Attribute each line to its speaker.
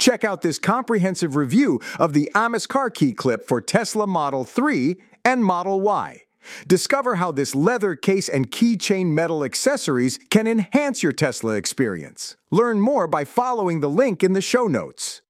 Speaker 1: check out this comprehensive review of the Amiss car key clip for Tesla Model 3 and Model Y. Discover how this leather case and keychain metal accessories can enhance your Tesla experience. Learn more by following the link in the show notes.